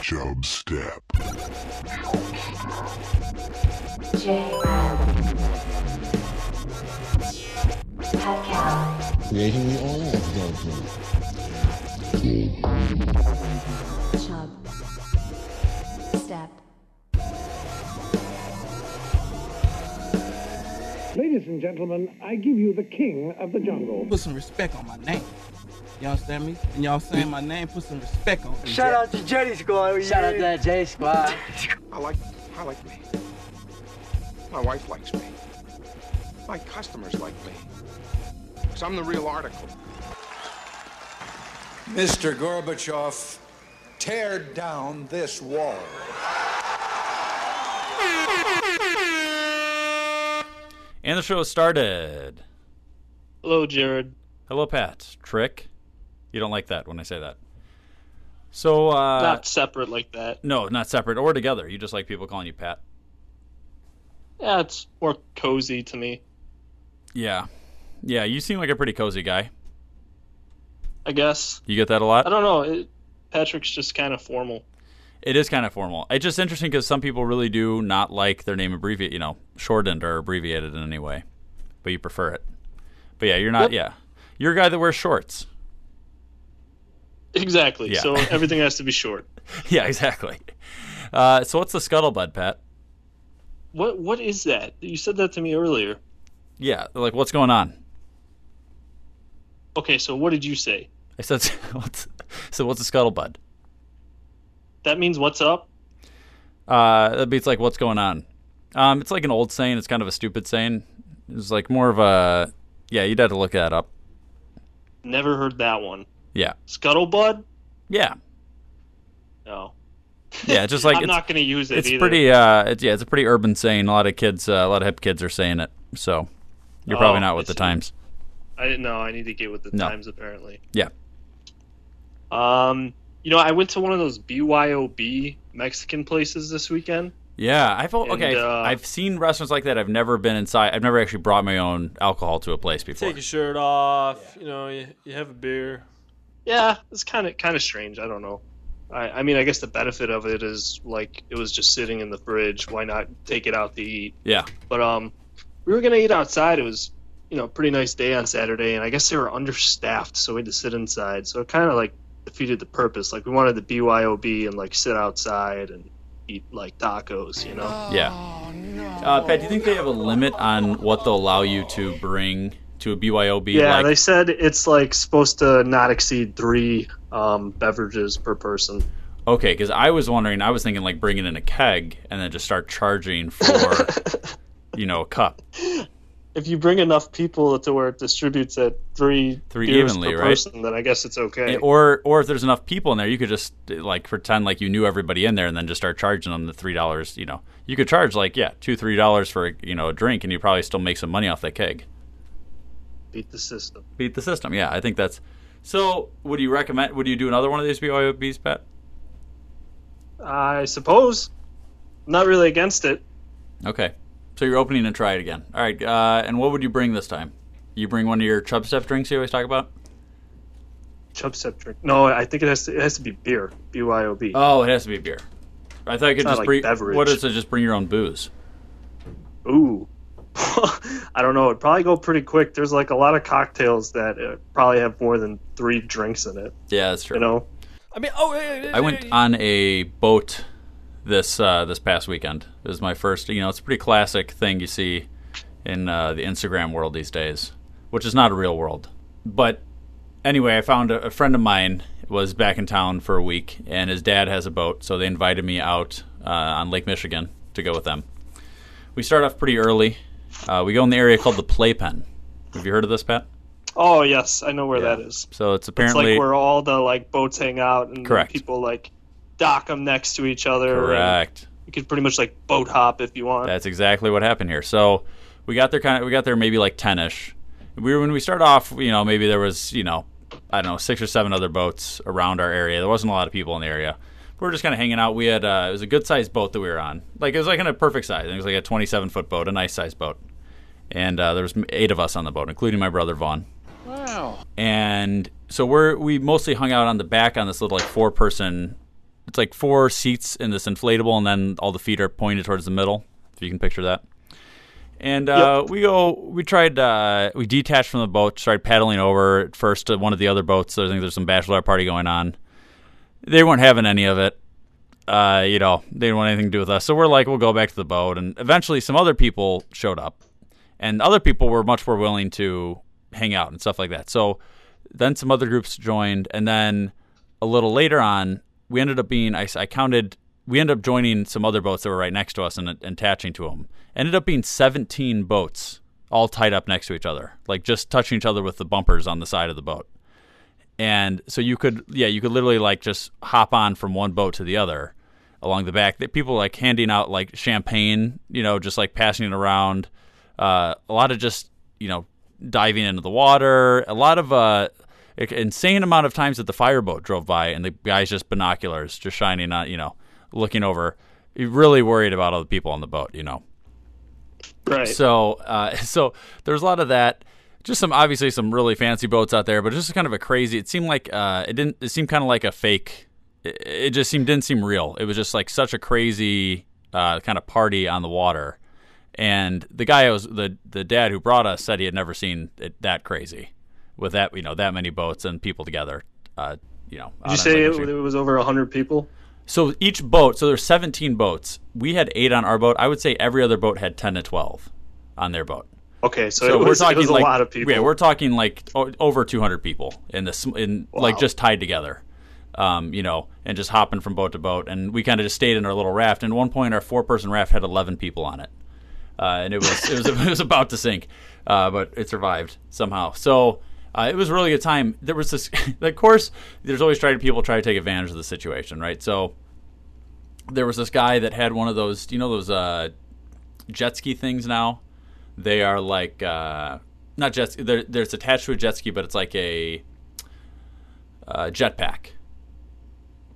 Chub Step. Creating the oil of judgment. Chub. Step. Ladies and gentlemen, I give you the king of the jungle. Put some respect on my name. You understand me? And y'all saying my name, put some respect on it. Shout out to Jetty Squad. Shout out to that J Squad. I like, I like me. My wife likes me. My customers like me. Because I'm the real article. Mr. Gorbachev, tear down this wall. And the show started. Hello, Jared. Hello, Pat. Trick. You don't like that when I say that. So, uh, Not separate like that. no, not separate or together. You just like people calling you Pat. Yeah, it's more cozy to me. Yeah. Yeah, you seem like a pretty cozy guy. I guess. You get that a lot? I don't know. It, Patrick's just kind of formal. It is kind of formal. It's just interesting because some people really do not like their name abbreviated, you know, shortened or abbreviated in any way, but you prefer it. But yeah, you're not. Yep. Yeah, you're a guy that wears shorts. Exactly. Yeah. So everything has to be short. yeah, exactly. Uh, so what's the scuttlebutt, Pat? What What is that? You said that to me earlier. Yeah, like what's going on? Okay, so what did you say? I said, what's, so what's a scuttlebutt? That means what's up? Uh, that beats like what's going on. Um, it's like an old saying. It's kind of a stupid saying. It's like more of a yeah. You'd have to look that up. Never heard that one. Yeah, Scuttlebud? yeah, No. yeah. Just like I'm it's, not going to use it it's either. pretty. Uh, it's, yeah, it's a pretty urban saying. A lot of kids, uh, a lot of hip kids are saying it. So you're probably Oh, not I with the see. times. I didn't know. I need to get with the No. times apparently. Yeah. Um, you know, I went to one of those BYOB Mexican places this weekend. Yeah, I felt And, okay. uh, I've seen restaurants like that. I've never been inside. I've never actually brought my own alcohol to a place before. Take your shirt off. You know, you, you have a beer. Yeah, it's kind of kind of strange. I don't know. I, I mean, I guess the benefit of it is like it was just sitting in the fridge. Why not take it out to eat? Yeah, But um, we were gonna eat outside. It was you know pretty nice day on Saturday, and I guess they were understaffed, so we had to sit inside. So it kind of like defeated the purpose. Like we wanted the BYOB and like sit outside and eat like tacos. You know? yeah. Uh, Pat, do you think they have a limit on what they'll allow you to bring to a BYOB? Yeah, like, they said it's like supposed to not exceed three um, beverages per person. Okay, because I was wondering, I was thinking like bringing in a keg and then just start charging for, you know, a cup. if you bring enough people to where it distributes at three Three evenly, per right? person, then I guess it's okay. Or, or if there's enough people in there, you could just like pretend like you knew everybody in there and then just start charging them the three dollars. You know, you could charge like yeah, two three dollars for you know a drink, and you probably still make some money off that keg. Beat the system. Beat the system. Yeah, I think that's. So, would you recommend? Would you do another one of these BYOBs, Pat? I suppose. I'm not really against it. Okay, so you're opening and try it again. All right, uh, and what would you bring this time? You bring one of your chub step drinks you always talk about. Chub step drink. No, I think it has to. It has to be beer. BYOB. Oh, it has to be beer. I thought you could It's not just like bring. beverage. What is it? Just bring your own booze. Ooh. I don't know. It'd probably go pretty quick. There's like a lot of cocktails that uh, probably have more than three drinks in it. Yeah, that's true. You know. I mean, oh, I went on a boat this uh, this past weekend. It was my first. You know, it's a pretty classic thing you see in uh, the Instagram world these days, which is not a real world. But anyway, I found a, a friend of mine was back in town for a week, and his dad has a boat, so they invited me out uh, on Lake Michigan to go with them. We start off pretty early. Uh, we go in the area called the Playpen. Have you heard of this, Pat? Oh yes, I know where Yeah. that is. So it's It's apparently like where all the like boats hang out and Correct. people like dock them next to each other. correct. You could pretty much like boat hop if you want. That's exactly what happened here. So we got there kind of we got there maybe like ten ish. We were when we started off, you know, maybe there was you know I don't know six or seven other boats around our area. There wasn't a lot of people in the area. We were just kind of hanging out. We had uh, it was a good sized boat that we were on. Like it was like in a perfect size. It was like a twenty seven foot boat, a nice sized boat. And uh, there was eight of us on the boat, including my brother Vaughn. Wow. And so we're we mostly hung out on the back on this little like four person It's like four seats in this inflatable, and then all the feet are pointed towards the middle. If you can picture that. And uh, we go. We tried. Uh, we detached from the boat. Started paddling over at first to one of the other boats. So I think there's some bachelor party going on. They weren't having any of it. Uh, you know, they didn't want anything to do with us. So we're like, we'll go back to the boat. And eventually, some other people showed up, and other people were much more willing to hang out and stuff like that. So then some other groups joined, and then a little later on, we ended up being. I, I counted. We ended up joining some other boats that were right next to us and, and attaching to them. Ended up being 17 boats all tied up next to each other, like just touching each other with the bumpers on the side of the boat. And so you could, yeah, you could literally like just hop on from one boat to the other along the back. That people like handing out like champagne, you know, just like passing it around. Uh, a lot of just you know diving into the water. A lot of uh, insane amount of times that the fireboat drove by and the guys just binoculars just shining on, you know, looking over. Really worried about all the people on the boat, you know. Right. So, uh, so there's a lot of that. Just some obviously some really fancy boats out there, but just kind of a crazy. It seemed like uh, it didn't. It seemed kind of like a fake. It, it just seemed didn't seem real. It was just like such a crazy uh, kind of party on the water. And the guy was the the dad who brought us said he had never seen it that crazy, with that you know that many boats and people together. Uh, you know, Did you say it, it was over hundred people? So each boat, so there's 17 boats. We had eight on our boat. I would say every other boat had 10 to 12 on their boat. Okay, so, it was, was a like, lot of people. Yeah, we're talking like over 200 people in this, in like just tied together, um, you know, and just hopping from boat to boat. And we kind of just stayed in our little raft. And at one point, our four-person raft had 11 people on it, uh, and it was it was it was about to sink, uh, but it survived somehow. So. Uh, it was a really good time. There was this, of course, there's always trying people try to take advantage of the situation, right? So there was this guy that had one of those, you know, those uh, jet ski things now. They are like uh, not jet. ski. They're, they're it's attached to a jet ski, but it's like a uh, jetpack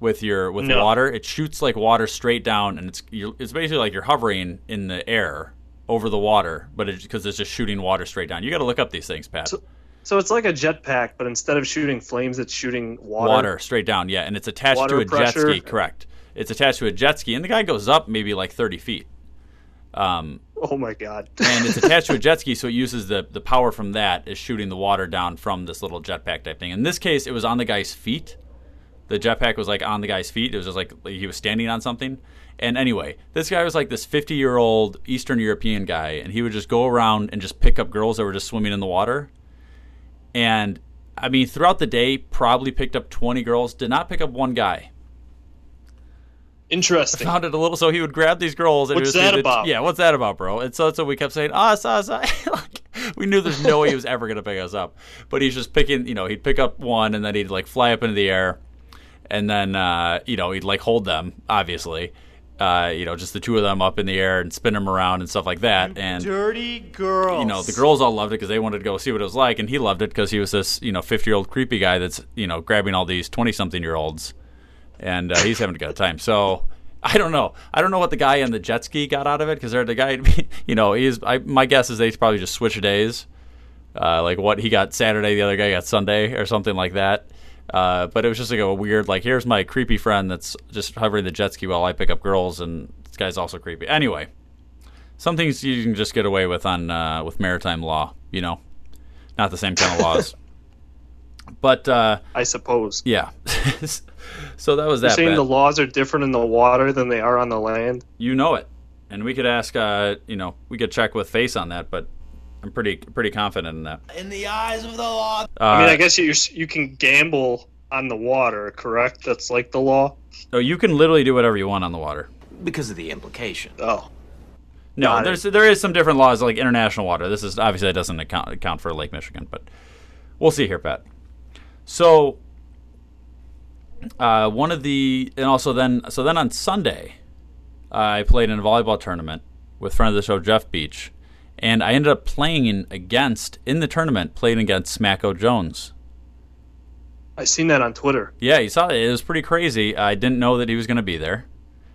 with your with No. water. It shoots like water straight down, and it's you're, it's basically like you're hovering in the air over the water, but because it's just shooting water straight down. You got to look up these things, Pat. So it's like a jetpack, but instead of shooting flames, it's shooting water. water straight down, yeah, and it's attached Water to a pressure. jet ski. Correct. It's attached to a jet ski, and the guy goes up maybe like thirty feet. Um, Oh my god! and it's attached to a jet ski, so it uses the the power from that is shooting the water down from this little jetpack type thing. In this case, it was on the guy's feet. The jetpack was like on the guy's feet. It was just like like he was standing on something. And anyway, this guy was like this 50 year old Eastern European guy, and he would just go around and just pick up girls that were just swimming in the water. And I mean, throughout the day, probably picked up 20 girls. Did not pick up one guy. Interesting. found it a little. So he would grab these girls. And What's it was, that it- about? Yeah, what's that about, bro? And so, that's so we kept saying, us, us, us. like, we knew there's no way he was ever gonna pick us up. But he's just picking. You know, he'd pick up one, and then he'd like fly up into the air, and then uh, you know he'd like hold them, obviously. Uh, you know, just the two of them up in the air and spin them around and stuff like that. And Dirty girls. you know, the girls all loved it because they wanted to go see what it was like, and he loved it because he was this, you know, 50 year old creepy guy that's, you know, grabbing all these 20 something year olds, and uh, he's having a good time. So I don't know. I don't know what the guy in the jet ski got out of it because they're the guy, you know, he's. I, my guess is they probably just switch days, uh, like what he got Saturday, the other guy got Sunday, or something like that. Uh, but it was just like a weird, like, here's my creepy friend that's just hovering the jet ski while I pick up girls, and this guy's also creepy. Anyway, some things you can just get away with on uh, with maritime law, you know, not the same kind of laws. But uh, I suppose. yeah, so that was You're that. saying bad. the laws are different in the water than they are on the land. you know it, and we could ask, uh, you know, we could check with Face on that, but I'm pretty pretty confident in that. In the eyes of the law. Uh, I mean, I guess you you can gamble on the water, correct? That's like the law. oh, you can literally do whatever you want on the water. Because of the implication. Oh, No, Got it. there's there is some different laws like international water. This is obviously that doesn't account account for Lake Michigan, but we'll see here, Pat. So, uh, one of the and also then so then on Sunday, I played in a volleyball tournament with friend of the show Jeff Beach, and I ended up playing in against in the tournament playing against Smacko Jones. I seen that on Twitter. Yeah, you saw it. It was pretty crazy. I didn't know that he was going to be there.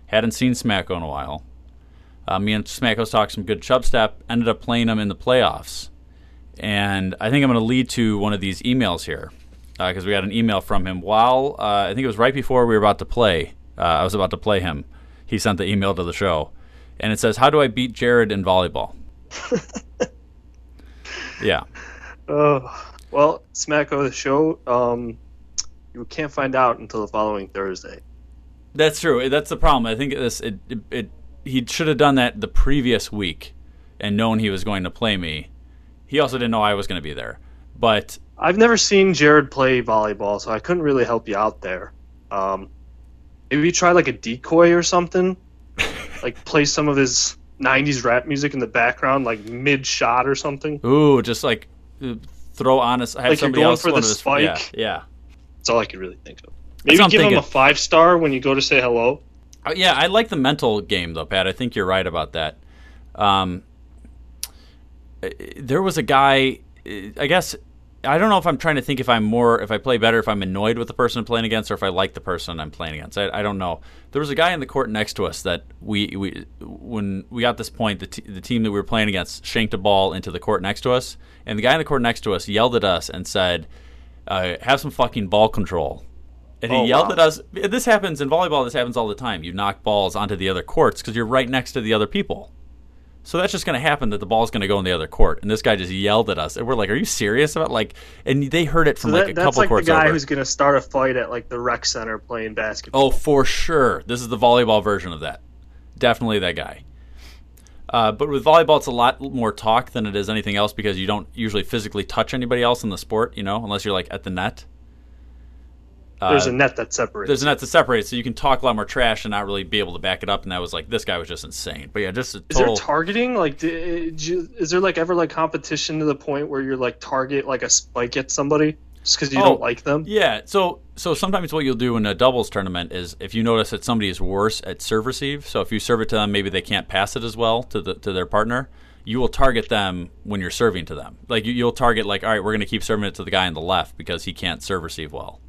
Hadn't seen Smacko in a while. Uh, me and Smacko's talked some good chub step. Ended up playing him in the playoffs. And I think I'm going to lead to one of these emails here because we got an email from him while uh, I think it was right before we were about to play. Uh, Uh, I was about to play him. He sent the email to the show, and it says, "How do I beat Jared in volleyball?" yeah. Oh, well, Smack of the show. Um, you can't find out until the following Thursday. That's true. That's the problem. I think this it, it, it he should have done that the previous week and known he was going to play me. He also didn't know I was going to be there. But I've never seen Jared play volleyball, so I couldn't really help you out there. Um, maybe try like a decoy or something, like play some of his '90s rap music in the background, like mid shot or something. ooh, just like throw on us. Have Like you're going else for the spike? Yeah, yeah. That's all I could really think of. Maybe give him a five star when you go to say hello. Uh, yeah, I like the mental game though, Pat. I think you're right about that. Um, uh, there was a guy. uh, I guess I don't know if I'm trying to think if I'm more if I play better if I'm annoyed with the person I'm playing against or if I like the person I'm playing against. I, I don't know. There was a guy in the court next to us that we we when we got this point, the t- the team that we were playing against shanked a ball into the court next to us, and the guy in the court next to us yelled at us and said, uh, "Have some fucking ball control." And he Oh, yelled wow. at us. This happens in volleyball. This happens all the time. You knock balls onto the other courts because you're right next to the other people. So that's just going to happen that the ball's going to go in the other court. And this guy just yelled at us. And we're like, "Are you serious about like?" And they heard it So from that, like a that's couple like the guy over. who's going to start a fight at like the rec center playing basketball. Oh, for sure. This is the volleyball version of that. Definitely that guy. Uh, but with volleyball, it's a lot more talk than it is anything else because you don't usually physically touch anybody else in the sport, you know, unless you're like at the net. There's Uh, a net that separates. there's a net that separates, so you can talk a lot more trash and not really be able to back it up. And that was like, this guy was just insane. But yeah, just a Is there targeting? Like, d- d- you- is there like ever like competition to the point where you're like target like a spike at somebody just because you Oh, don't like them? Yeah, so so sometimes what you'll do in a doubles tournament is if you notice that somebody is worse at serve receive, so if you serve it to them, maybe they can't pass it as well to the to their partner. You will target them when you're serving to them. Like you, you'll target like, all right, we're going to keep serving it to the guy on the left because he can't serve receive well.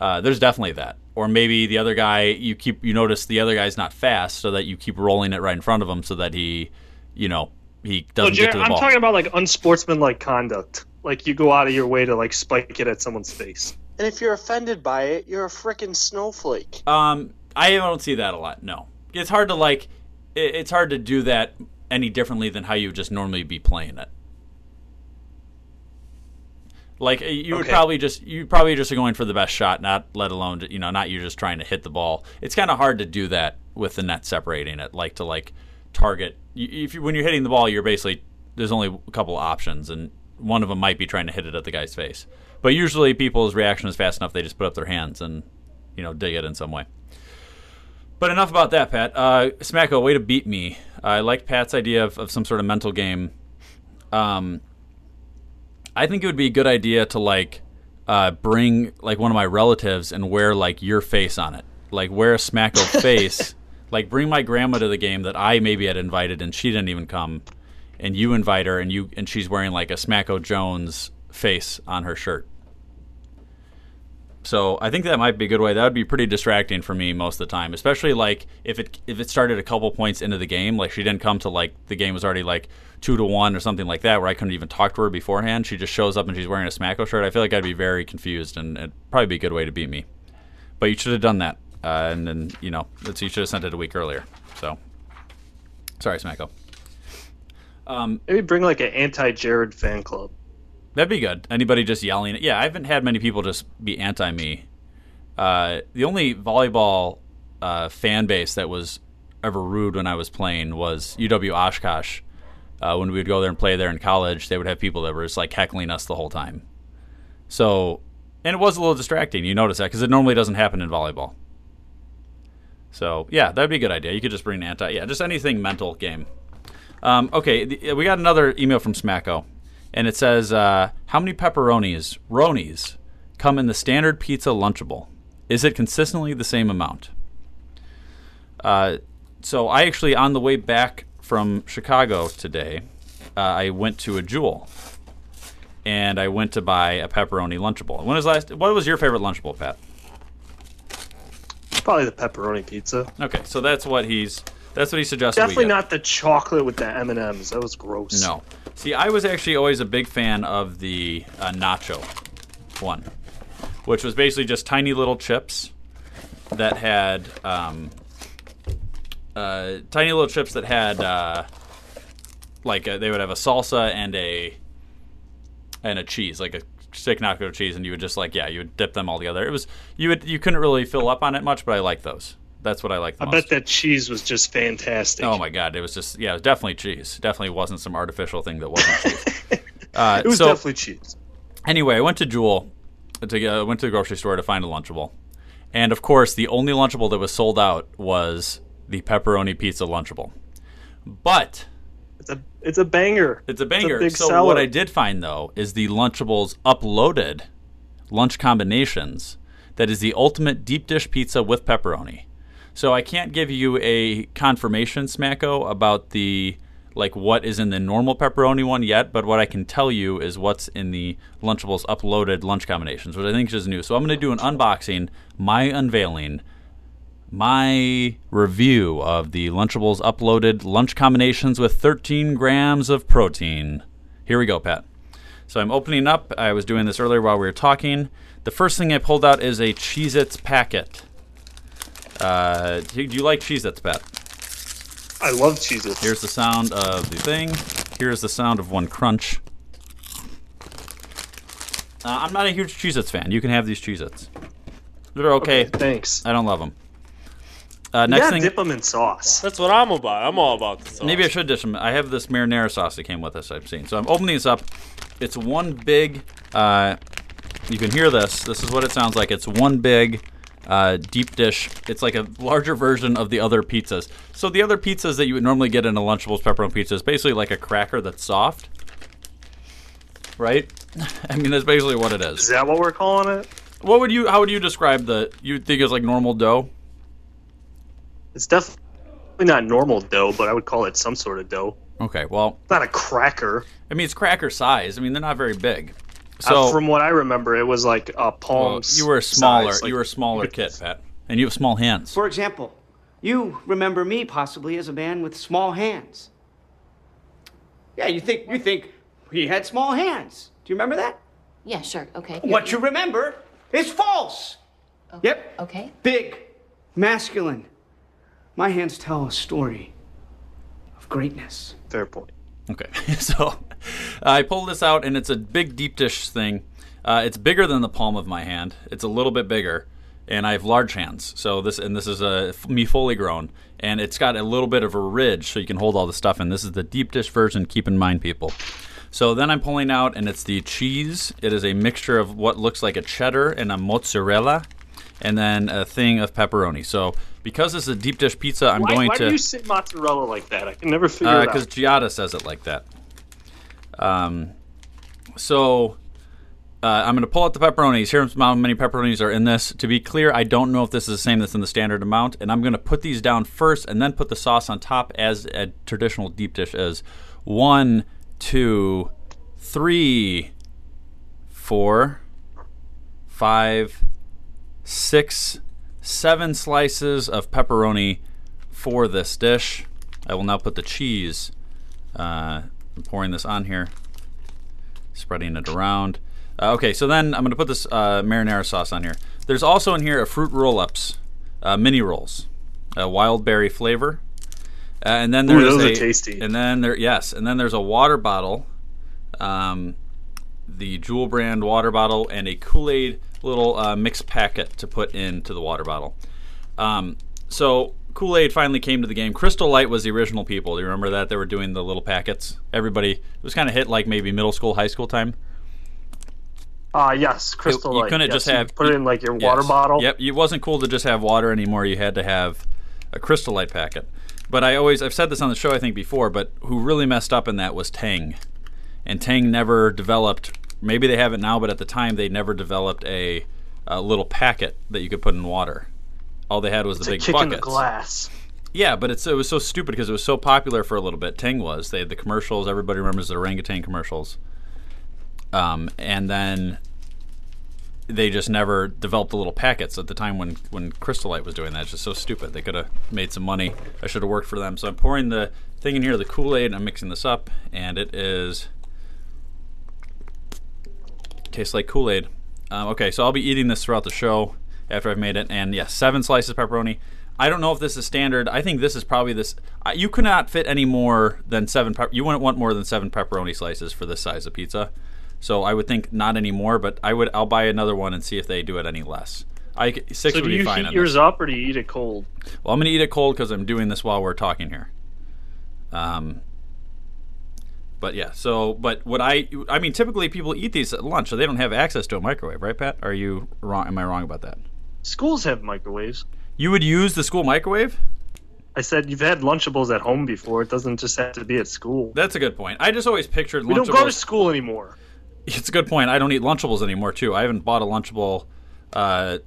Uh, there's definitely that, or maybe the other guy you keep you notice the other guy's not fast, so that you keep rolling it right in front of him so that he, you know, he doesn't get Jared, to the I'm ball. talking about like unsportsmanlike conduct. Like you go out of your way to like spike it at someone's face. And if you're offended by it, you're a frickin' snowflake. Um, I don't see that a lot. No, it's hard to like. it- It's hard to do that any differently than how you would just normally be playing it. Like you would Okay. probably just you probably just are going for the best shot, not let alone you know not you just trying to hit the ball. It's kind of hard to do that with the net separating it. Like to like target you, if you, when you're hitting the ball, you're basically there's only a couple of options, and one of them might be trying to hit it at the guy's face. But usually people's reaction is fast enough; they just put up their hands and you know dig it in some way. But enough about that, Pat. Uh, Smacko, way to beat me. I like Pat's idea of, of some sort of mental game. Um, I think it would be a good idea to like uh, bring like one of my relatives and wear like your face on it, like wear a Smacko face. Like bring my grandma to the game that I maybe had invited and she didn't even come, and you invite her and you and she's wearing like a Smacko Jones face on her shirt. So I think that might be a good way. That would be pretty distracting for me most of the time, especially like if it if it started a couple points into the game, like she didn't come to like the game was already like two to one or something like that, where I couldn't even talk to her beforehand. She just shows up and she's wearing a Smacko shirt. I feel like I'd be very confused, and it'd probably be a good way to beat me. But you should have done that, uh, and then you know you should have sent it a week earlier. So sorry, Smacko. Maybe bring like an anti-Jared fan club. That'd be good. Anybody just yelling? Yeah, I haven't had many people just be anti me. Uh, the only volleyball uh, fan base that was ever rude when I was playing was UW Oshkosh. Uh, when we would go there and play there in college, they would have people that were just like heckling us the whole time. So, and it was a little distracting. You notice that because it normally doesn't happen in volleyball. So, yeah, that'd be a good idea. You could just bring an anti, yeah, just anything mental game. Um, okay, the, we got another email from Smacko, and it says, uh, "How many pepperonis, ronies, come in the standard pizza Lunchable? Is it consistently the same amount?" Uh, so I actually, on the way back from Chicago today, uh, I went to a Jewel, and I went to buy a pepperoni Lunchable. When was last? What was your favorite Lunchable, Pat? Probably the pepperoni pizza. Okay, so that's what he's. That's what he suggested. Definitely not the chocolate with the M and M's. That was gross. No. See, I was actually always a big fan of the uh, nacho one, which was basically just tiny little chips that had um, uh, tiny little chips that had uh, like uh they would have a salsa and a and a cheese, like a steak nacho cheese, and you would just like yeah, you would dip them all together. It was you would you couldn't really fill up on it much, but I like those. That's what I like the I most. bet that cheese was just fantastic. Oh my god, it was just yeah, it was definitely cheese. Definitely wasn't some artificial thing that wasn't cheese. Uh, it was so definitely cheese. anyway, I went to Jewel to uh, went to the grocery store to find a Lunchable, and of course, the only Lunchable that was sold out was the pepperoni pizza Lunchable. But It's a it's a banger. it's a banger. big so seller. what I did find though is the Lunchables uploaded lunch combinations. That is the ultimate deep dish pizza with pepperoni. So I can't give you a confirmation, Smacko, about the like what is in the normal pepperoni one yet, but what I can tell you is what's in the Lunchables uploaded lunch combinations, which I think is new. So I'm going to do an unboxing, my unveiling, my review of the Lunchables uploaded lunch combinations with 13 grams of protein. Here we go, Pat. So I'm opening up. I was doing this earlier while we were talking. The first thing I pulled out is a Cheez Its packet. Uh, do do you like Cheez Its, Pat? I love cheeses. Here's the sound of the thing. Here's the sound of one crunch. Uh, I'm not a huge Cheez Its fan. You can have these Cheez Its. They're okay. Thanks. I don't love them. Uh, next gotta thing, dip them in sauce. That's what I'm about. I'm all about the sauce. maybe I should dish them. I have this marinara sauce that came with this. I've seen. So I'm opening this up. It's one big. Uh, you can hear this. This is what it sounds like. It's one big uh, deep dish. It's like a larger version of the other pizzas. So the other pizzas that you would normally get in a Lunchables pepperoni pizza is basically like a cracker that's soft, right? I mean, that's basically what it Is is. that what we're calling it? What would you? How would you describe the? You think it's like normal dough? It's definitely not normal dough, but I would call it some sort of dough. Okay. Well, It's not a cracker. I mean, it's cracker size. I mean, they're not very big. So So from what I remember, it was like a palm. well, you were a smaller. size, like- you were a smaller kid, Pat, and you have small hands. For example, you remember me possibly as a man with small hands. Yeah, you think you think he had small hands. Do you remember that? Yeah, sure. Okay. What you remember is false. Yep. Okay. Big, masculine. My hands tell a story of greatness. Fair point. Okay, so I pulled this out, and it's a big deep dish thing. Uh, it's bigger than the palm of my hand. It's a little bit bigger, and I have large hands. So this and this is a me fully grown, and it's got a little bit of a ridge, so you can hold all the stuff in. This is the deep dish version. Keep in mind, people. So then I'm pulling out, and it's the cheese. It is a mixture of what looks like a cheddar and a mozzarella, and then a thing of pepperoni. So because this is a deep dish pizza, I'm why going why to do you say mozzarella like that? I can never figure it because. Giada says it like that. Um, so uh, I'm going to pull out the pepperonis. Here's how many pepperonis are in this. To be clear, I don't know if this is the same that's in the standard amount, and I'm going to put these down first and then put the sauce on top as a traditional deep dish is. One, two, three, four, five, six, seven slices of pepperoni for this dish. I will now put the cheese. Uh, I'm pouring this on here, spreading it around. Uh, okay, so then I'm going to put this uh, marinara sauce on here. There's also in here a fruit roll-ups, uh, mini rolls, a wild berry flavor, uh, and then Ooh, there's those are a, tasty. And then there, yes, and then there's a water bottle, um, the Jewel brand water bottle, and a Kool-Aid little uh, mixed packet to put into the water bottle. Um, so Kool Aid finally came to the game. Crystal Light was the original people. Do you remember that? They were doing the little packets. Everybody, it was kind of hit like maybe middle school, high school time. Ah, yes, crystal you light. couldn't Yes, just you have put it in like your water bottle. Yep, it wasn't cool to just have water anymore. You had to have a Crystal Light packet. But I always, I've said this on the show, I think before, but who really messed up in that was Tang, and Tang never developed. Maybe they have it now, but at the time they never developed a, a little packet that you could put in water. All they had was the It's a big kick buckets. in the glass. Yeah, but it's it was so stupid because it was so popular for a little bit. Tang was. They had the commercials. Everybody remembers the orangutan commercials. Um, and then they just never developed the little packets at the time when when Crystal Light was doing that. It's just so stupid. They could have made some money. I should have worked for them. So I'm pouring the thing in here, the Kool Aid, and I'm mixing this up, and it is tastes like Kool Aid. Um, okay, so I'll be eating this throughout the show, after I've made it, and yes, seven slices of pepperoni. I don't know if this is standard. I think this is probably this. Uh, you could not fit any more than seven. Pep- you wouldn't want more than seven pepperoni slices for this size of pizza. So I would think not anymore, but I would. I'll buy another one and see if they do it any less. I six So would do be you fine. heat yours this. up or do you eat it cold? Well, I'm gonna eat it cold because I'm doing this while we're talking here. Um, but yeah. So, but what I, I mean, typically people eat these at lunch, so they don't have access to a microwave, right, Pat? Are you wrong? Am I wrong about that? Schools have microwaves. You would use the school microwave? I said you've had Lunchables at home before. It doesn't just have to be at school. That's a good point. I just always pictured We Lunchables. don't go to school anymore. It's a good point. I don't eat Lunchables anymore, too. I haven't bought a Lunchable, uh,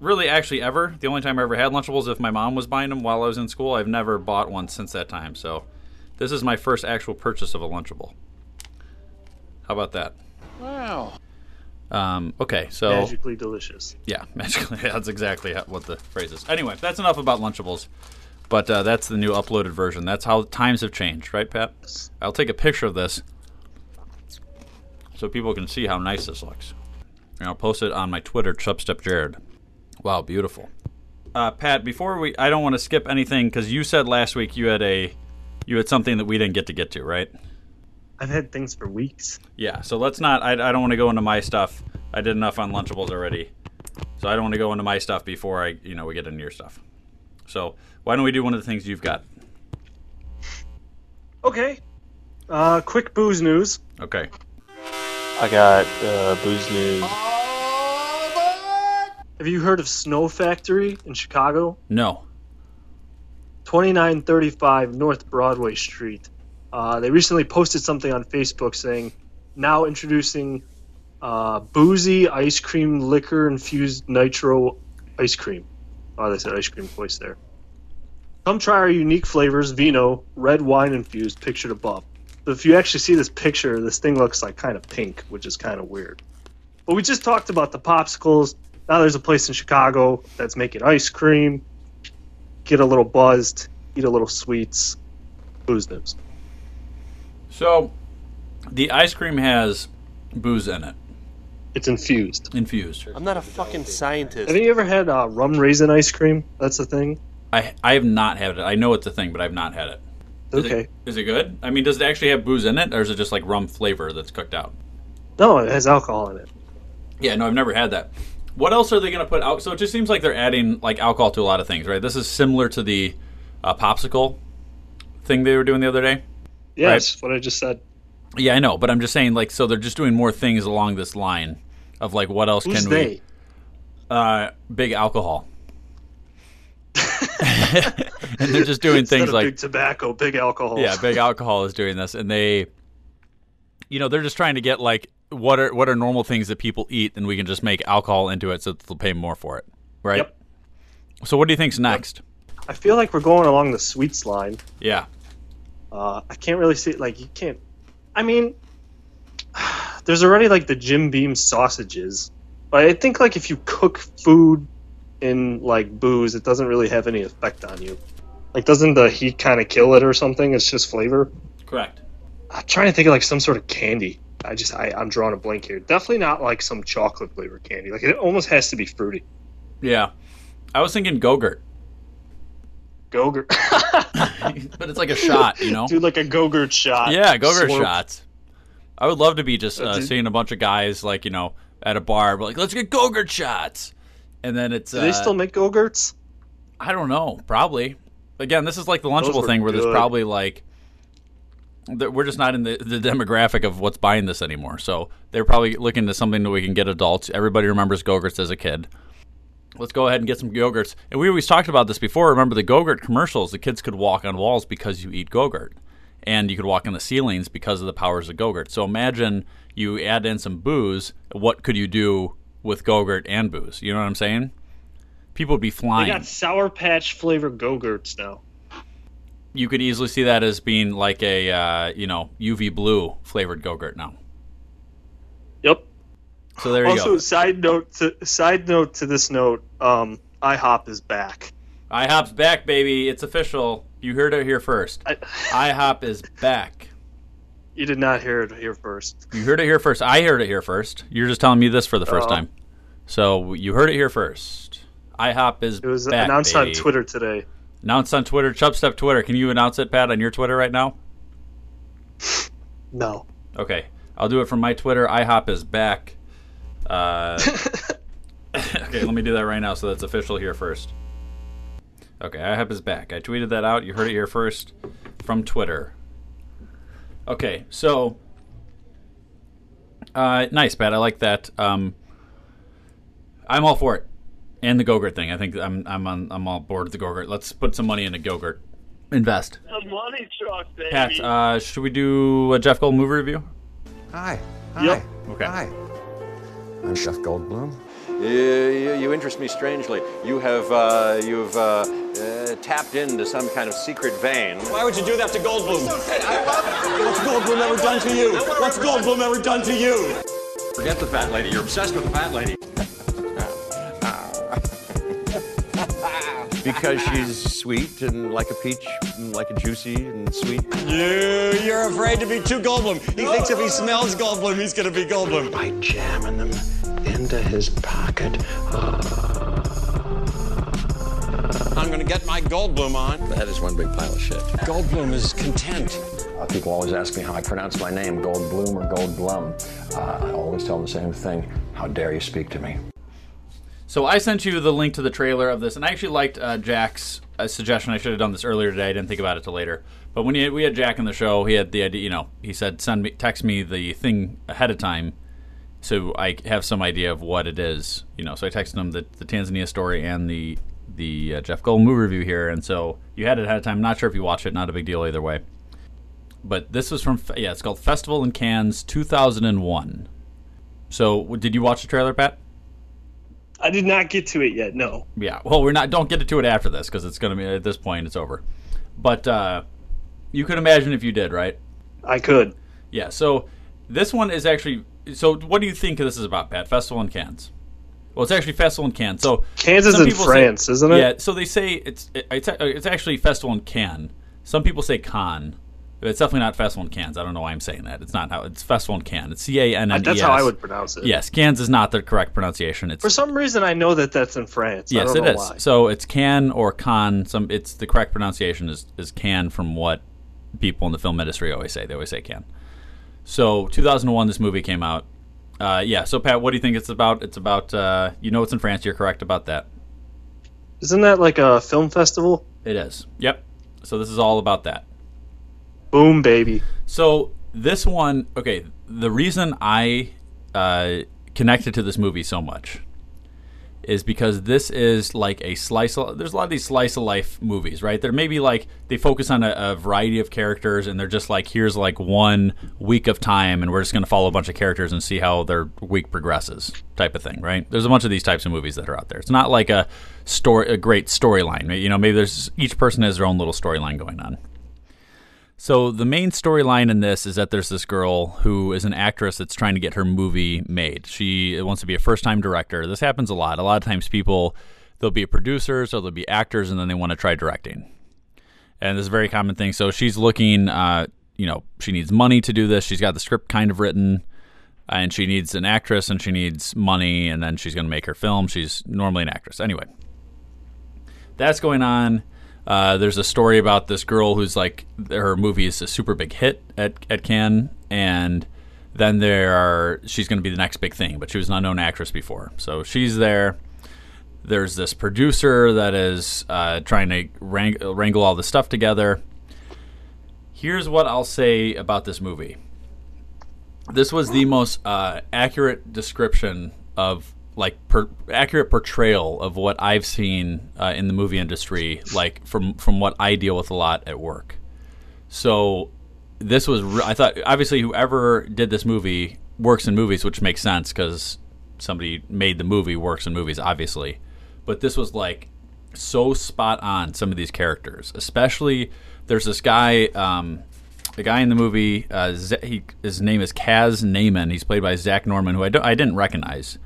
really, actually, ever. The only time I ever had Lunchables is if my mom was buying them while I was in school. I've never bought one since that time. So, this is my first actual purchase of a Lunchable. How about that? Wow. Um, okay, so Magically delicious. yeah, magically. That's exactly what the phrase is. Anyway, that's enough about Lunchables. But uh, that's the new uploaded version. That's how times have changed, right, Pat? I'll take a picture of this so people can see how nice this looks. And I'll post it on my Twitter, Chubstep Jared. Wow, beautiful. Uh, Pat, before we, I don't want to skip anything because you said last week you had a, you had something that we didn't get to get to, right? I've had things for weeks. Yeah, so let's not. I, I don't want to go into my stuff. I did enough on Lunchables already, so I don't want to go into my stuff before I, you know, we get into your stuff. So why don't we do one of the things you've got? Okay. Uh, quick booze news. Okay. I got uh, booze news. Have you heard of Snow Factory in Chicago? No. 2935 North Broadway Street. Uh, they recently posted something on Facebook saying, now introducing uh, boozy ice cream liquor infused nitro ice cream. Oh, they said ice cream twice there. Come try our unique flavors vino, red wine infused, pictured above. So if you actually see this picture, this thing looks like kind of pink, which is kind of weird. But we just talked about the popsicles. Now there's a place in Chicago that's making ice cream. Get a little buzzed, eat a little sweets. Booze news. So, the ice cream has booze in it. It's infused. Infused. I'm not a fucking scientist. Have you ever had uh, rum raisin ice cream? That's a thing. I I have not had it. I know it's a thing, but I've not had it. Is Okay. It, is it good? I mean, does it actually have booze in it, or is it just like rum flavor that's cooked out? No, it has alcohol in it. Yeah, no, I've never had that. What else are they going to put out? So it just seems like they're adding like alcohol to a lot of things, right? This is similar to the uh, popsicle thing they were doing the other day. Yeah, Right. that's what I just said. Yeah, I know, but I'm just saying, like, so they're just doing more things along this line of like, what else Who's can they? we? Uh, big alcohol, and they're just doing Instead things like big tobacco, big alcohol. yeah, big alcohol is doing this, and they, you know, they're just trying to get like what are what are normal things that people eat, and we can just make alcohol into it, so that they'll pay more for it, right? Yep. So what do you think's next? I feel like we're going along the sweets line. Yeah, Uh, I can't really see like you can't. I mean, there's already like the Jim Beam sausages, but I think like if you cook food in like booze, it doesn't really have any effect on you. Like, doesn't the heat kind of kill it or something? It's just flavor. correct. I'm trying to think of like some sort of candy. I just I, I'm drawing a blank here. Definitely not like some chocolate flavored candy. Like it almost has to be fruity. Yeah, I was thinking Gogurt, Gogurt, but it's like a shot, you know? dude, like a Gogurt shot. Yeah, Gogurt Slurp. shots. I would love to be just uh, seeing a bunch of guys like you know at a bar, but like let's get Gogurt shots, and then it's Do they uh, still make Gogurts? I don't know. Probably. Again, this is like the Lunchable were thing where there's probably like that we're just not in the, the demographic of what's buying this anymore. So they're probably looking to something that we can get adults. Everybody remembers Go-Gurts as a kid. Let's go ahead and get some Go-Gurts. And we always talked about this before. Remember the Go-Gurt commercials? The kids could walk on walls because you eat Go-Gurt. And you could walk on the ceilings because of the powers of Go-Gurt. So imagine you add in some booze. What could you do with Go-Gurt and booze? You know what I'm saying? People would be flying. They got Sour Patch flavored Go-Gurts now. You could easily see that as being like a uh, you know UV blue flavored Go-Gurt now. Yep. So there you also, go. Also, side note to side note to this note, um, IHOP is back. IHOP's back, baby. It's official. You heard it here first. I, IHOP is back. you did not hear it here first. You heard it here first. I heard it here first. You're just telling me this for the first Oh. time. So you heard it here first. IHOP is It was back, announced baby. on Twitter today. Announced on Twitter. Chubstep Twitter. Can you announce it, Pat, on your Twitter right now? No. Okay, I'll do it from my Twitter. IHOP is back. Uh, okay, let me do that right now so that's official here first. Okay, IHOP is back. I tweeted that out. You heard it here first from Twitter. Okay, so uh, nice, Pat. I like that. Um, I'm all for it, and the Gogurt thing. I think I'm I'm on I'm all board with the Gogurt. Let's put some money into Gogurt. Invest. The money truck, baby. Pat, uh, should we do a Jeff Gold movie review? Hi. Hi. Yep. Okay. Hi. I'm Jeff Goldblum. You, you, you interest me strangely. You have uh, you've uh, uh, tapped into some kind of secret vein. Why would you do that to Goldblum? What's Goldblum ever done to you? What's Goldblum ever done to you? Forget the fat lady. You're obsessed with the fat lady. Because she's sweet and like a peach, and like a juicy and sweet. You, you're afraid to be too Goldblum. He thinks if he smells Goldblum, he's gonna be Goldblum. By jamming them into his pocket. I'm gonna get my Goldblum on. That is one big pile of shit. Goldblum is content. Uh, people always ask me how I pronounce my name, Goldblum or Goldblum. Uh, I always tell them the same thing. How dare you speak to me? So I sent you the link to the trailer of this, and I actually liked uh, Jack's uh, suggestion. I should have done this earlier today. I didn't think about it till later. But when he, we had Jack in the show, he had the idea. You know, he said, "Send me, text me the thing ahead of time, so I have some idea of what it is." You know, so I texted him the, the Tanzania story and the the uh, Jeff Gold movie review here, and so you had it ahead of time. Not sure if you watch it. Not a big deal either way. But this was from yeah, it's called Festival in Cannes 2001. So did you watch the trailer, Pat? I did not get to it yet. No. Yeah. Well, we're not. Don't get to it after this because it's going to be at this point. It's over. But uh, you could imagine if you did, right? I could. Yeah. So this one is actually. So what do you think this is about, Pat? Festival in Cannes. Well, it's actually Festival in Cannes. So Kansas is some in people France, say, isn't it? Yeah. So they say it's it's it's actually Festival in Cannes. Some people say Cannes. It's definitely not Festival in Cannes. I don't know why I'm saying that. It's not how it's Festival in Cannes. It's C A N N E S. That's how I would pronounce it. Yes, Cannes is not the correct pronunciation. It's For some reason, I know that that's in France. Yes, it is. Why. So it's can or con. Some it's the correct pronunciation is is can from what people in the film industry always say. They always say can. So 2001, this movie came out. Uh, yeah. So Pat, what do you think it's about? It's about uh, you know it's in France. You're correct about that. Isn't that like a film festival? It is. Yep. So this is all about that. Boom, baby. So this one, okay. The reason I uh, connected to this movie so much is because this is like a slice. Of, there's a lot of these slice of life movies, right? They're maybe like they focus on a, a variety of characters, and they're just like here's like one week of time, and we're just going to follow a bunch of characters and see how their week progresses, type of thing, right? There's a bunch of these types of movies that are out there. It's not like a story, a great storyline. You know, maybe there's each person has their own little storyline going on. So the main storyline in this is that there's this girl who is an actress that's trying to get her movie made. She wants to be a first-time director. This happens a lot. A lot of times people they'll be producers or they'll be actors and then they want to try directing. And this is a very common thing. So she's looking uh, you know, she needs money to do this. She's got the script kind of written and she needs an actress and she needs money and then she's going to make her film. She's normally an actress. Anyway, that's going on. Uh, there's a story about this girl who's like her movie is a super big hit at at Cannes, and then there are she's going to be the next big thing, but she was an unknown actress before, so she's there. There's this producer that is uh, trying to wrang- wrangle all the stuff together. Here's what I'll say about this movie. This was the most uh, accurate description of like per, accurate portrayal of what I've seen uh, in the movie industry, like from from what I deal with a lot at work. So this was re- I thought obviously whoever did this movie works in movies, which makes sense because somebody made the movie works in movies, obviously. But this was like so spot on some of these characters, especially there's this guy. Um, the guy in the movie, uh, Z- he, his name is Kaz Naiman. He's played by Zack Norman, who I, I didn't recognize.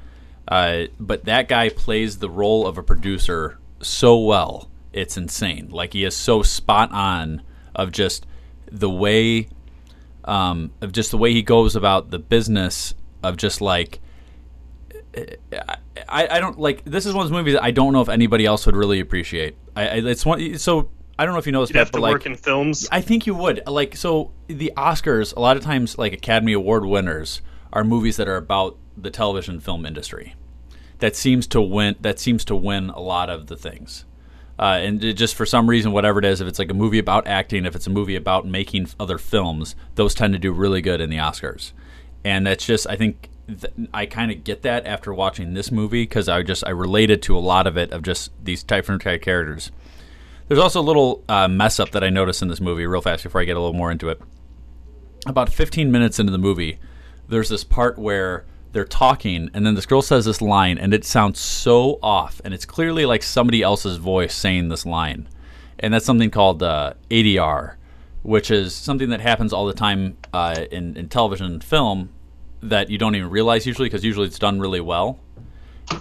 Uh, but that guy plays the role of a producer so well, it's insane. Like he is so spot on of just the way, um, of just the way he goes about the business of just like I, I don't like this is one of those movies I don't know if anybody else would really appreciate. I, I it's one so I don't know if you know this, You'd have but to like work in films. I think you would like so the Oscars a lot of times like Academy Award winners are movies that are about the television film industry that seems to win that seems to win a lot of the things. Uh, and it just for some reason, whatever it is, if it's like a movie about acting, if it's a movie about making other films, those tend to do really good in the Oscars. And that's just, I think, th- I kind of get that after watching this movie because I just I related to a lot of it of just these of type characters. There's also a little uh, mess up that I noticed in this movie, real fast before I get a little more into it. About 15 minutes into the movie, there's this part where they're talking, and then this girl says this line, and it sounds so off, and it's clearly like somebody else's voice saying this line, and that's something called uh, ADR, which is something that happens all the time uh, in, in television and film that you don't even realize usually because usually it's done really well.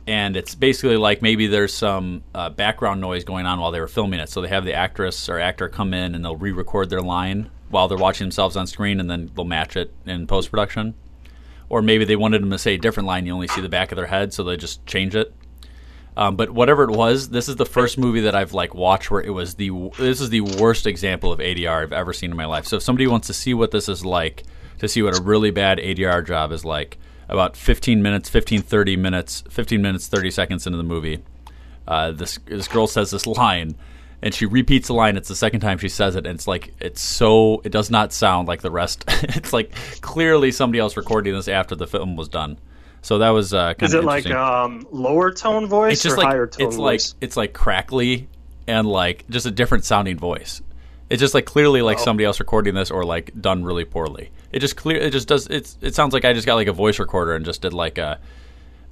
And it's basically like maybe there's some uh, background noise going on while they were filming it. So they have the actress or actor come in and they'll re record their line while they're watching themselves on screen and then they'll match it in post production. Or maybe they wanted them to say a different line, you only see the back of their head, so they just change it. Um, but whatever it was, this is the first movie that I've like watched where it was the this is the worst example of ADR I've ever seen in my life. So if somebody wants to see what this is like, to see what a really bad ADR job is like, about 15 minutes, 15 30 minutes, 15 minutes 30 seconds into the movie, uh, this this girl says this line, and she repeats the line. It's the second time she says it, and it's like it's so it does not sound like the rest. it's like clearly somebody else recording this after the film was done. So that was uh, kind Is of it like um, lower tone voice it's just or like higher tone it's voice? like it's like crackly and like just a different sounding voice. It's just like clearly like Oh. somebody else recording this or like done really poorly. It just clear it just does it's it sounds like I just got like a voice recorder and just did like a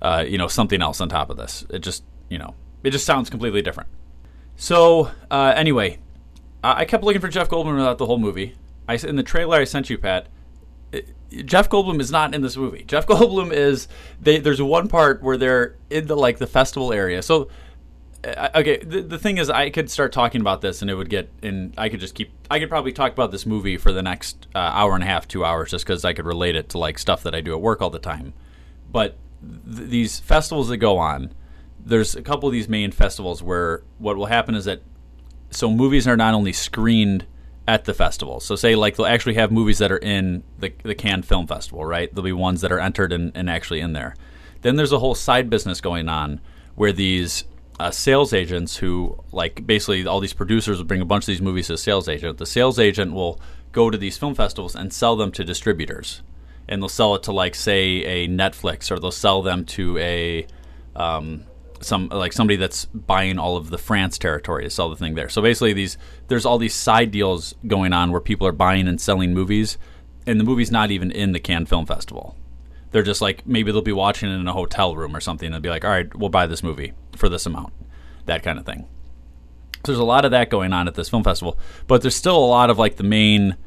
uh, you know something else on top of this. It just you know it just sounds completely different. So uh, anyway, I kept looking for Jeff Goldblum throughout the whole movie. I in the trailer I sent you, Pat. it- Jeff Goldblum is not in this movie. Jeff Goldblum is they. There's one part where they're in the like the festival area. So uh, okay, the, the thing is, I could start talking about this, and it would get, and I could just keep. I could probably talk about this movie for the next uh, hour and a half, two hours, just because I could relate it to like stuff that I do at work all the time. But th- these festivals that go on, there's a couple of these main festivals where what will happen is that so movies are not only screened at the festival. So say like they'll actually have movies that are in the the Cannes Film Festival, right? There'll be ones that are entered and, and actually in there. Then there's a whole side business going on where these uh, sales agents who like basically all these producers will bring a bunch of these movies to a sales agent. The sales agent will go to these film festivals and sell them to distributors, and they'll sell it to like say a Netflix or they'll sell them to a um, some like somebody that's buying all of the France territory to sell the thing there. So basically, these there's all these side deals going on where people are buying and selling movies, and the movie's not even in the Cannes Film Festival. They're just like maybe they'll be watching it in a hotel room or something. they'll be like, all right, we'll buy this movie for this amount, that kind of thing. So there's a lot of that going on at this film festival, but there's still a lot of like the main.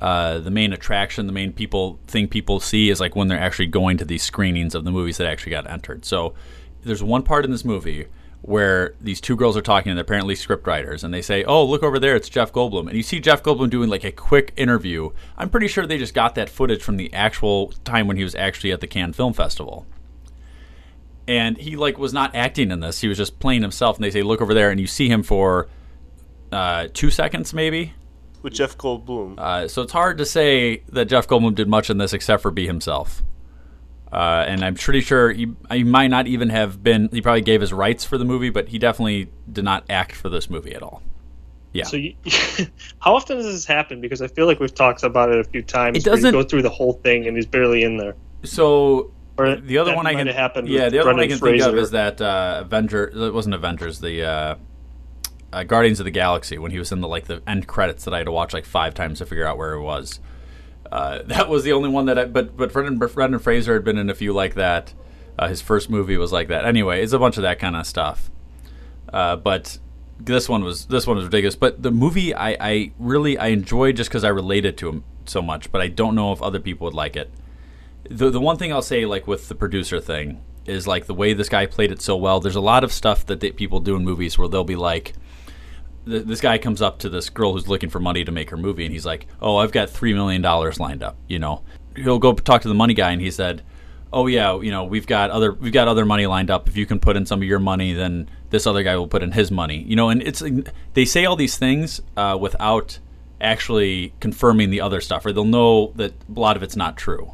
Uh, the main attraction, the main people thing people see is like when they're actually going to these screenings of the movies that actually got entered. So there's one part in this movie where these two girls are talking and they're apparently script writers and they say, "Oh, look over there, it's Jeff Goldblum." And you see Jeff Goldblum doing like a quick interview. I'm pretty sure they just got that footage from the actual time when he was actually at the Cannes Film Festival. And he like was not acting in this. He was just playing himself and they say, "Look over there." And you see him for uh, 2 seconds maybe. With Jeff Goldblum. Uh, so it's hard to say that Jeff Goldblum did much in this except for be himself. Uh, and I'm pretty sure he, he might not even have been. He probably gave his rights for the movie, but he definitely did not act for this movie at all. Yeah. So, you, how often does this happen? Because I feel like we've talked about it a few times. It doesn't- go through the whole thing and he's barely in there. So Or the other one I can have happened yeah the other one I Brendan can think of is that uh, Avenger. It wasn't Avengers. The uh, uh, Guardians of the Galaxy when he was in the like the end credits that I had to watch like five times to figure out where it was. Uh, that was the only one that I. But but Brendan, Brendan Fraser had been in a few like that. Uh, his first movie was like that. Anyway, it's a bunch of that kind of stuff. Uh, but this one was this one was ridiculous. But the movie I, I really I enjoyed just because I related to him so much. But I don't know if other people would like it. The the one thing I'll say like with the producer thing is like the way this guy played it so well. There's a lot of stuff that they, people do in movies where they'll be like, th- this guy comes up to this girl who's looking for money to make her movie, and he's like, "Oh, I've got three million dollars lined up." You know, he'll go talk to the money guy, and he said, oh yeah, you know, we've got other we've got other money lined up. If you can put in some of your money, then this other guy will put in his money. You know, and it's they say all these things uh, without actually confirming the other stuff, or they'll know that a lot of it's not true.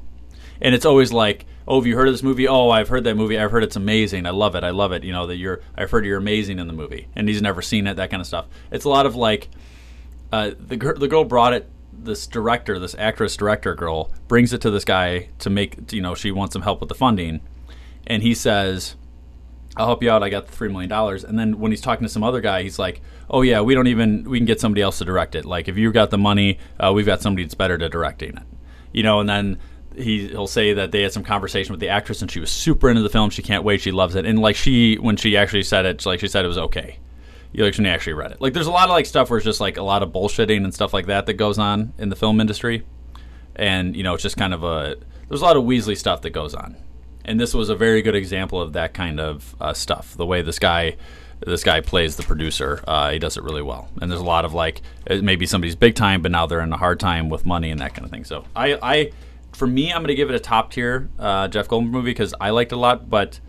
And it's always like, oh, have you heard of this movie? Oh, I've heard that movie. I've heard it's amazing. I love it. I love it. You know that you're. I've heard you're amazing in the movie, and he's never seen it. That kind of stuff. It's a lot of like, uh, the the girl brought it. This director, this actress director girl, brings it to this guy to make. You know, she wants some help with the funding, and he says, I'll help you out. I got the three million dollars. And then when he's talking to some other guy, he's like, "Oh yeah, we don't even we can get somebody else to direct it. Like if you've got the money, uh, we've got somebody that's better to directing it." You know, and then he he'll say that they had some conversation with the actress and she was super into the film. She can't wait. She loves it. And like she when she actually said it, like she said it was okay. You like when you actually read it. Like there's a lot of like stuff where it's just like a lot of bullshitting and stuff like that that goes on in the film industry. And you know, it's just kind of a there's a lot of Weasley stuff that goes on and this was a very good example of that kind of uh, stuff. The way this guy, this guy plays the producer, uh, he does it really well. And there's a lot of like maybe somebody's big time, but now they're in a hard time with money and that kind of thing. So I, I for me, I'm going to give it a top tier uh, Jeff Goldblum movie because I liked it a lot, but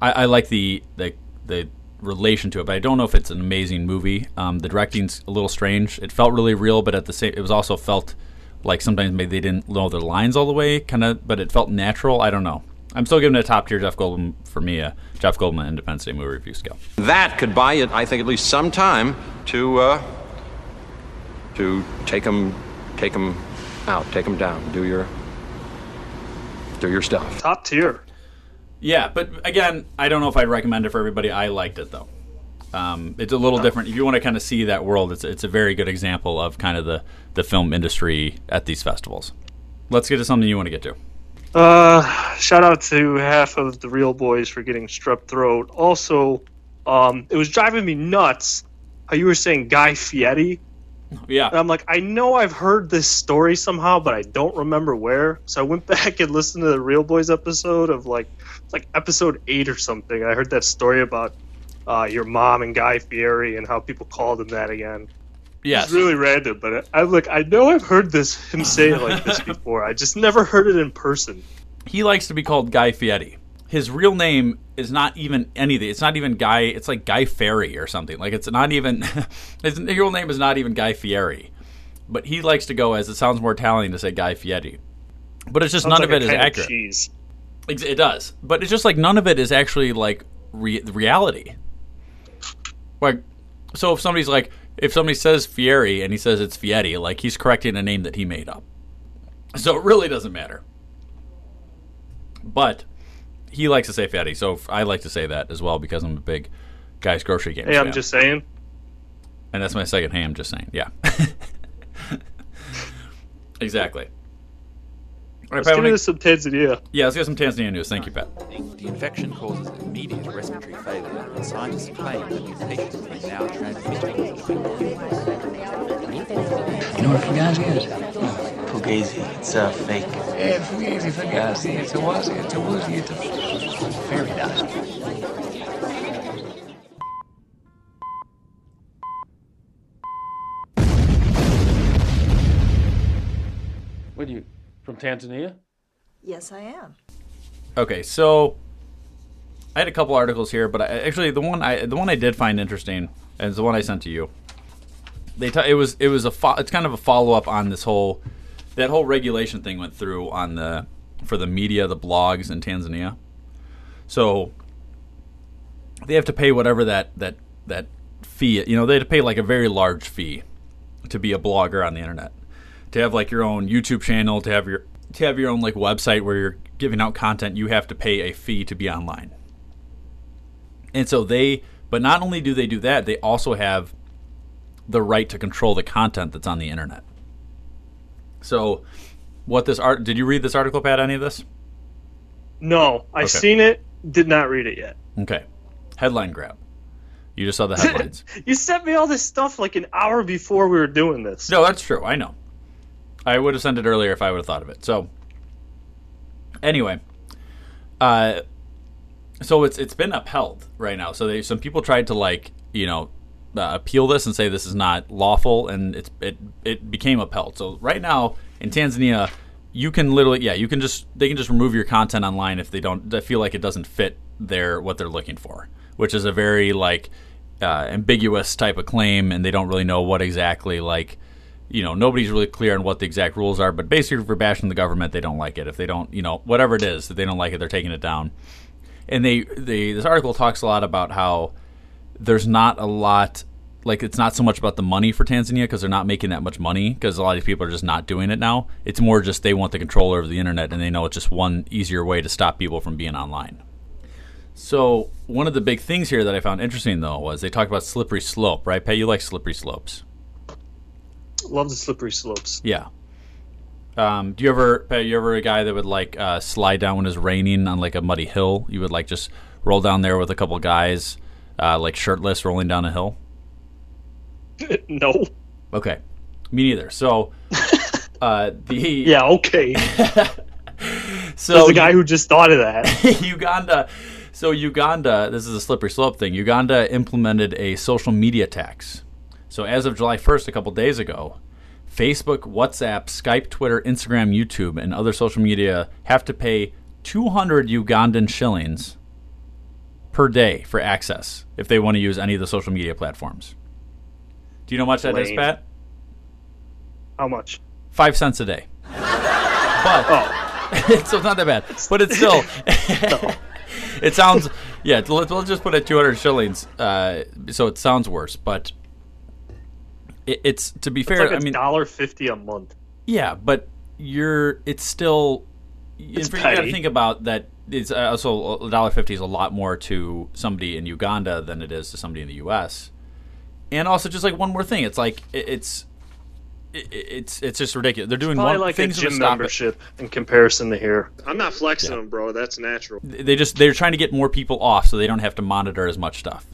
I, I like the the the relation to it, but I don't know if it's an amazing movie. Um, the directing's a little strange. It felt really real, but at the same, it was also felt like sometimes maybe they didn't know their lines all the way, kind of, but it felt natural. I don't know. I'm still giving it a top tier Jeff Goldblum for me, a Jeff Goldblum Independence Day movie review scale. That could buy you, I think, at least some time to uh, to take them, take them out, take them down, do your do your stuff. Top tier. Yeah, but again, I don't know if I'd recommend it for everybody. I liked it though. Um, it's a little different. If you want to kind of see that world, it's it's a very good example of kind of the the film industry at these festivals. Let's get to something you want to get to. Uh, shout out to half of the real boys for getting strep throat. Also, um, it was driving me nuts how you were saying Guy Fieri. Yeah. And I'm like, I know I've heard this story somehow, but I don't remember where. So I went back and listened to the Real Boys episode of like, like episode eight or something. I heard that story about uh, your mom and Guy Fieri and how people called him that again. Yes. It's really random, but I'm like, I know I've heard this him say it like this before. I just never heard it in person. He likes to be called Guy Fieri. His real name is not even anything. It's not even Guy. It's like Guy Ferry or something. Like it's not even. his real name is not even Guy Fieri, but he likes to go as it sounds more Italian to say Guy Fieri. But it's just Sounds none like of it is of accurate. cheese. It does, but it's just like none of it is actually like re- reality. Like, so if somebody's like, if somebody says Fieri and he says it's Fieri, like he's correcting a name that he made up. So it really doesn't matter. But he likes to say fatty, so I like to say that as well because I'm a big Guy's Grocery Game. Hey, I'm just saying. and that's my second. Hey, I'm just saying. Yeah. exactly. All right, Let's Pat, get wanna- into some Tanzania. yeah, let's get some Tanzania news. Thank you, Pat. The infection causes immediate respiratory failure, and scientists claim that these patients may now transmit it between You know what Fugazi is? Fugazi. It's a fake. Yeah, Fugazi, Fugazi. It's a wazi. It's a woozy. It's a fairy dust. What are you from Tanzania? Yes, I am. Okay, so I had a couple articles here, but I, actually the one I the one I did find interesting is the one I sent to you. They t- it was it was a fo- it's kind of a follow up on this whole that whole regulation thing went through on the for the media, the blogs in Tanzania. So they have to pay whatever that that that fee. You know, they have to pay like a very large fee to be a blogger on the internet, to have like your own YouTube channel, to have your to have your own like website where you're giving out content. You have to pay a fee to be online. And so they, but not only do they do that, they also have the right to control the content that's on the internet. So, what this art? Did you read this article, Pat? Any of this? No, I Okay. seen it, did not read it yet. Okay. Headline grab. You just saw the headlines. You sent me all this stuff like an hour before we were doing this. no, that's true. I know. I would have sent it earlier if I would have thought of it. So, anyway, uh, so it's it's been upheld right now. So they some people tried to like you know uh, appeal this and say this is not lawful, and it's it it became upheld. So right now in Tanzania, you can literally yeah you can just they can just remove your content online if they don't they feel like it doesn't fit their what they're looking for which is a very like uh, ambiguous type of claim and they don't really know what exactly like you know nobody's really clear on what the exact rules are but basically for bashing the government they don't like it if they don't you know whatever it is that they don't like it they're taking it down and they, they this article talks a lot about how there's not a lot like it's not so much about the money for Tanzania because they're not making that much money because a lot of these people are just not doing it now. It's more just they want the control over the internet and they know it's just one easier way to stop people from being online. So one of the big things here that I found interesting though was they talked about slippery slope, right? Pat, you like slippery slopes. Love the slippery slopes. Yeah. Um, do you ever, Pat, you ever a guy that would like uh, slide down when it's raining on like a muddy hill? You would like just roll down there with a couple guys, uh, like shirtless, rolling down a hill. no. Okay, me neither. So, uh, the Yeah, okay. so There's a guy who just thought of that. Uganda. So Uganda, this is a slippery slope thing. Uganda implemented a social media tax. So as of July 1st, a couple days ago, Facebook, WhatsApp, Skype, Twitter, Instagram, YouTube, and other social media have to pay 200 Ugandan shillings per day for access if they want to use any of the social media platforms. Do you know how much that is, Lame. Pat? How much? Five cents a day. But oh. so it's not that bad. But it's still. it sounds yeah. Let's, let's just put it 200 shillings. Uh, so it sounds worse, but it, it's to be It's fair. like I mean, dollar fifty a month. yeah, but you're it's still. It's you got to think about that. It's uh, also a dollar fifty is a lot more to somebody in Uganda than it is to somebody in the U.S. And also, just like one more thing, it's like it, it's. it- It's it's just ridiculous. They're doing Probably one like a things to gym stop it. membership in comparison to here. I'm not flexing them, bro. That's natural. they just they're trying to get more people off so they don't have to monitor as much stuff.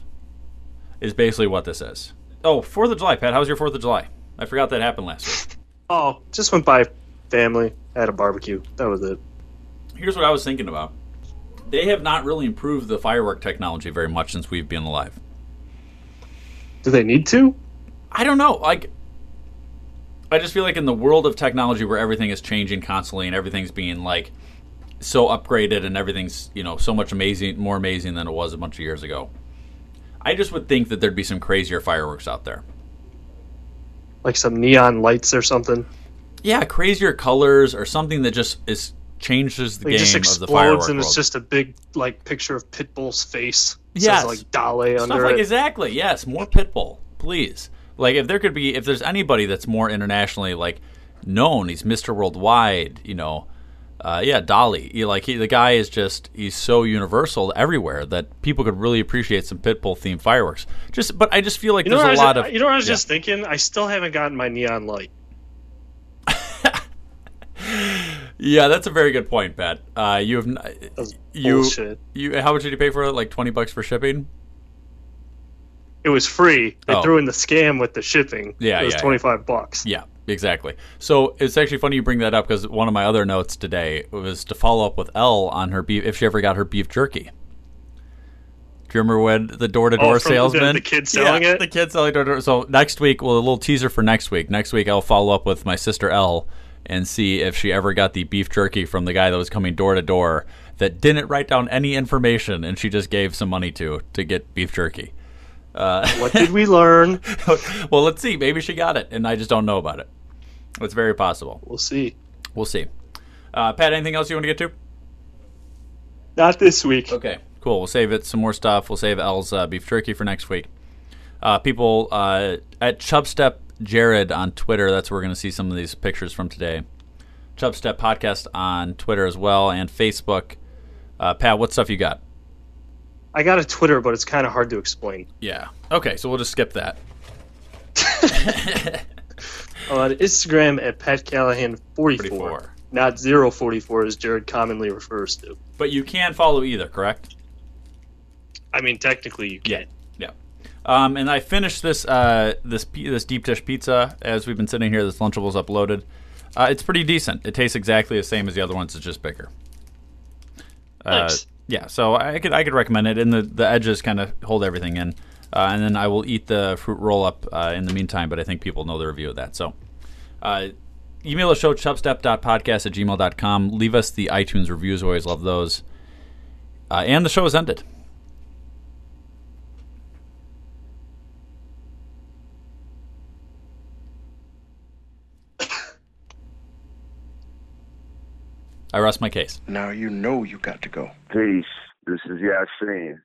Is basically what this is. Oh, Fourth of July, Pat. How was your Fourth of July? I forgot that happened last week. Oh, just went by family, had a barbecue. That was it. Here's what I was thinking about. They have not really improved the firework technology very much since we've been alive. Do they need to? I don't know. Like, I just feel like in the world of technology where everything is changing constantly and everything's being like so upgraded and everything's you know so much amazing, more amazing than it was a bunch of years ago. I just would think that there'd be some crazier fireworks out there. Like some neon lights or something. Yeah, crazier colors or something that just is changes the it just game of the explodes and world. it's just a big like picture of Pitbull's face. Yeah, like Dale Stuff under like it. exactly. Yes, more Pitbull, please. Like if there could be, if there's anybody that's more internationally like known, he's Mr. Worldwide. You know, uh, yeah, Dolly. He, like he, the guy is just he's so universal everywhere that people could really appreciate some Pitbull themed fireworks. Just, but I just feel like You there's a a I was, lot of you know what I was yeah. just thinking? I still haven't gotten my neon light. Yeah, that's a very good point, Pat. Uh, you have n- you bullshit. you. How much did you pay for it? Like twenty bucks for shipping? It was free. They Oh. threw in the scam with the shipping. Yeah, it was yeah, yeah. twenty five bucks. Yeah, exactly. So it's actually funny you bring that up because one of my other notes today was to follow up with Elle on her beef if she ever got her beef jerky. Do you remember when the door to door from the- salesman? the kid selling Yeah, it? The kid selling door to door. So next week, well, a little teaser for next week. Next week, I'll follow up with my sister Elle and see if she ever got the beef jerky from the guy that was coming door to door that didn't write down any information and she just gave some money to to get beef jerky. Uh, What did we learn? well, let's see. Maybe she got it, and I just don't know about it. It's very possible. We'll see. We'll see. Uh, Pat, anything else you want to get to? Not this week. Okay, cool. We'll save it. Some more stuff. We'll save Elle's uh, beef jerky for next week. Uh, people uh, at Chubstep Jared on Twitter. That's where we're going to see some of these pictures from today. Chubstep Podcast on Twitter as well and Facebook. Uh, Pat, what stuff you got? I got a Twitter, but it's kind of hard to explain. Yeah. Okay, so we'll just skip that. On Instagram at Pat Callahan 44, 44. not 044 as Jared commonly refers to. But you can follow either, correct? I mean, technically you can. Yeah. Um, and I finished this uh, this this deep dish pizza as we've been sitting here. This Lunchables uploaded. Uh, it's pretty decent. It tastes exactly the same as the other ones. It's just bigger. Uh, Nice. yeah, so I could I could recommend it. And the the edges kind of hold everything in. Uh, and then I will eat the fruit roll up uh, in the meantime. But I think people know the review of that. So, uh, email the show chubstep.podcast at gmail.com. Leave us the iTunes reviews. Always love those. Uh, and the show is ended. I rest my case. Now you know you got to go. Peace. This is Yasin.